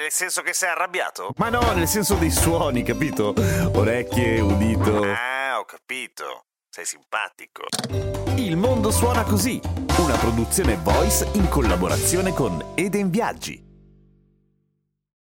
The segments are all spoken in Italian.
Nel senso che sei arrabbiato? Ma no, nel senso dei suoni, capito? Orecchie, udito. Ah, ho capito. Sei simpatico. Il mondo suona così, una produzione voice in collaborazione con Eden Viaggi.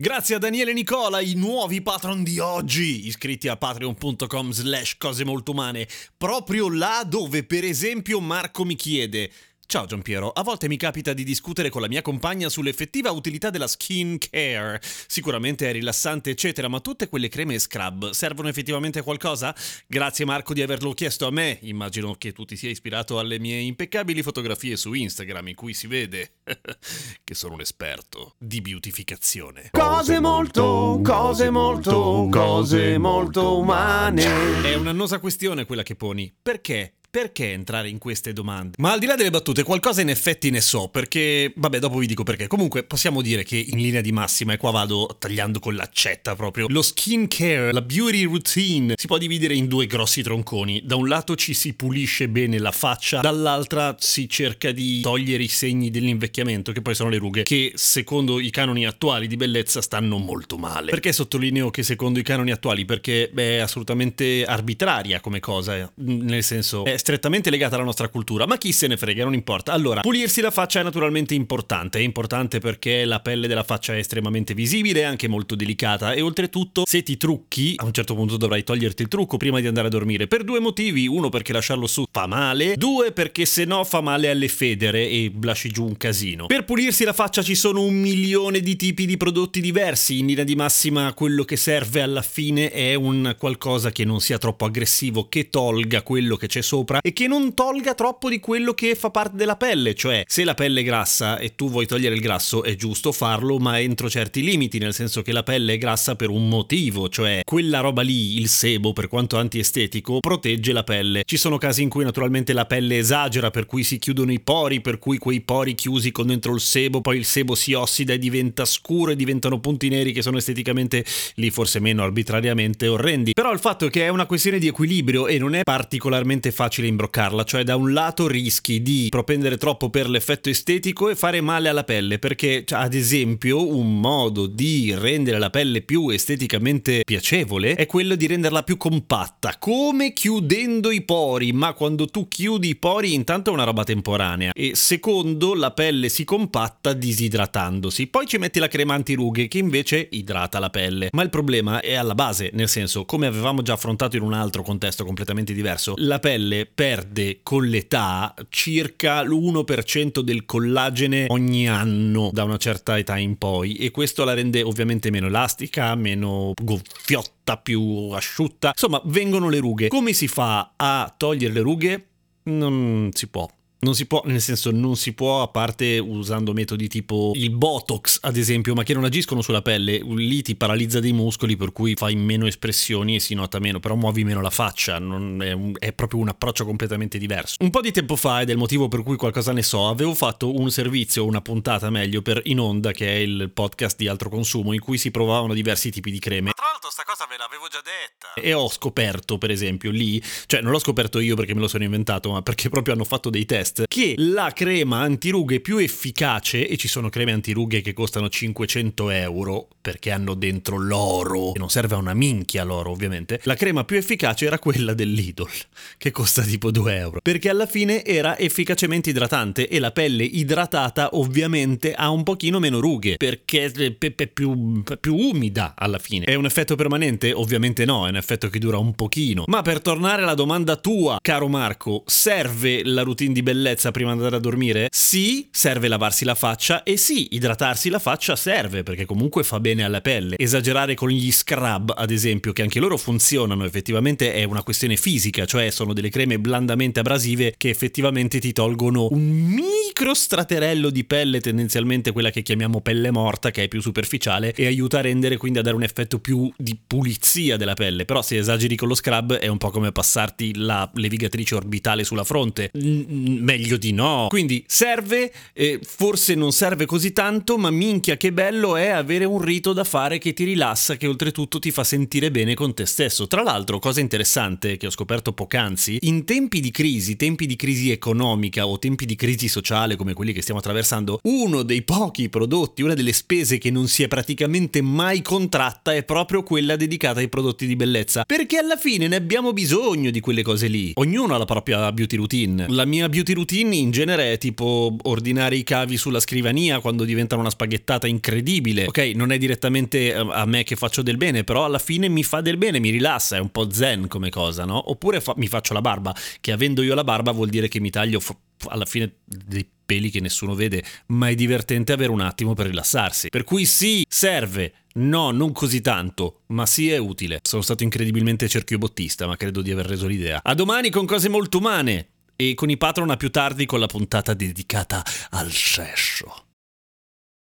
Grazie a Daniele Nicola, i nuovi patron di oggi, iscritti a patreon.com slash cose molto umane, proprio là dove per esempio Marco mi chiede Ciao Giampiero, a volte mi capita di discutere con la mia compagna sull'effettiva utilità della skin care. Sicuramente è rilassante, eccetera, ma tutte quelle creme e scrub servono effettivamente a qualcosa? Grazie Marco di averlo chiesto a me. Immagino che tu ti sia ispirato alle mie impeccabili fotografie su Instagram in cui si vede che sono un esperto di beautificazione. Cose molto, cose molto, cose molto umane. È un'annosa questione quella che poni. Perché perché entrare in queste domande? Ma al di là delle battute, qualcosa in effetti ne so, perché, vabbè, dopo vi dico perché. Comunque, possiamo dire che in linea di massima, e qua vado tagliando con l'accetta proprio, lo skin care, la beauty routine, si può dividere in due grossi tronconi. Da un lato ci si pulisce bene la faccia, dall'altra si cerca di togliere i segni dell'invecchiamento, che poi sono le rughe, che secondo i canoni attuali di bellezza stanno molto male. Perché sottolineo che secondo i canoni attuali? Perché beh, è assolutamente arbitraria come cosa, nel senso... strettamente legata alla nostra cultura, ma chi se ne frega, non importa. Allora, pulirsi la faccia è naturalmente importante, è importante perché la pelle della faccia è estremamente visibile e anche molto delicata e oltretutto se ti trucchi, a un certo punto dovrai toglierti il trucco prima di andare a dormire, per due motivi, uno perché lasciarlo su fa male, due perché se no fa male alle federe e lasci giù un casino. Per pulirsi la faccia ci sono un milione di tipi di prodotti diversi, in linea di massima quello che serve alla fine è un qualcosa che non sia troppo aggressivo, che tolga quello che c'è sopra sopra e che non tolga troppo di quello che fa parte della pelle, cioè se la pelle è grassa e tu vuoi togliere il grasso è giusto farlo ma entro certi limiti, nel senso che la pelle è grassa per un motivo, cioè quella roba lì, il sebo, per quanto antiestetico, protegge la pelle. Ci sono casi in cui naturalmente la pelle esagera, per cui si chiudono i pori, per cui quei pori chiusi con dentro il sebo, poi il sebo si ossida e diventa scuro e diventano punti neri che sono esteticamente lì forse meno arbitrariamente orrendi. Però il fatto è che è una questione di equilibrio e non è particolarmente facile facile imbroccarla, cioè da un lato rischi di propendere troppo per l'effetto estetico e fare male alla pelle, perché cioè, ad esempio un modo di rendere la pelle più esteticamente piacevole è quello di renderla più compatta, come chiudendo i pori, ma quando tu chiudi i pori intanto è una roba temporanea e secondo la pelle si compatta disidratandosi, poi ci metti la crema antirughe che invece idrata la pelle, ma il problema è alla base, nel senso come avevamo già affrontato in un altro contesto completamente diverso, la pelle perde con l'età circa l'1% del collagene ogni anno da una certa età in poi e questo la rende ovviamente meno elastica, meno gonfiotta, più asciutta. Insomma, vengono le rughe. Come si fa a togliere le rughe? Non si può. Non si può, nel senso, non si può, a parte usando metodi tipo il Botox, ad esempio, ma che non agiscono sulla pelle, lì ti paralizza dei muscoli, per cui fai meno espressioni e si nota meno, però muovi meno la faccia, è, un, è, proprio un approccio completamente diverso. Un po' di tempo fa, ed è il motivo per cui qualcosa ne so, avevo fatto un servizio, una puntata meglio, per In Onda, che è il podcast di altro consumo, in cui si provavano diversi tipi di creme. Ma tra l'altro sta cosa ve l'avevo già detta. E ho scoperto, per esempio, lì, cioè non l'ho scoperto io perché me lo sono inventato, ma perché proprio hanno fatto dei test test che la crema antirughe più efficace, e ci sono creme antirughe che costano 500 euro perché hanno dentro l'oro, e non serve a una minchia l'oro ovviamente, la crema più efficace era quella dell'Idol, che costa tipo 2 euro, perché alla fine era efficacemente idratante e la pelle idratata ovviamente ha un pochino meno rughe, perché è più, più umida alla fine. È un effetto permanente? Ovviamente no, è un effetto che dura un pochino. Ma per tornare alla domanda tua, caro Marco, serve la routine di bellezza prima di andare a dormire? Sì, serve lavarsi la faccia e sì, idratarsi la faccia serve perché comunque fa bene alla pelle. Esagerare con gli scrub, ad esempio, che anche loro funzionano, effettivamente è una questione fisica, cioè sono delle creme blandamente abrasive che effettivamente ti tolgono un micro straterello di pelle, tendenzialmente quella che chiamiamo pelle morta, che è più superficiale e aiuta a rendere quindi a dare un effetto più di pulizia della pelle. Però se esageri con lo scrub è un po' come passarti la levigatrice orbitale sulla fronte. Mm, meglio di no. Quindi serve, eh, forse non serve così tanto, ma minchia che bello è avere un rito da fare che ti rilassa, che oltretutto ti fa sentire bene con te stesso. Tra l'altro, cosa interessante che ho scoperto poc'anzi, in tempi di crisi, tempi di crisi economica o tempi di crisi sociale come quelli che stiamo attraversando, uno dei pochi prodotti, una delle spese che non si è praticamente mai contratta è proprio quella dedicata ai prodotti di bellezza, perché alla fine ne abbiamo bisogno di quelle cose lì. Ognuno ha la propria beauty routine. La mia beauty routine in genere è tipo ordinare i cavi sulla scrivania quando diventano una spaghettata incredibile. Ok, non è direttamente eh, a me che faccio del bene, però alla fine mi fa del bene, mi rilassa, è un po' zen come cosa, no? Oppure fa- mi faccio la barba, che avendo io la barba vuol dire che mi taglio f- alla fine dei peli che nessuno vede, ma è divertente avere un attimo per rilassarsi. Per cui sì, serve. No, non così tanto, ma sì è utile. Sono stato incredibilmente cerchiobottista, ma credo di aver reso l'idea. A domani con cose molto umane e con i patron a più tardi con la puntata dedicata al sesso.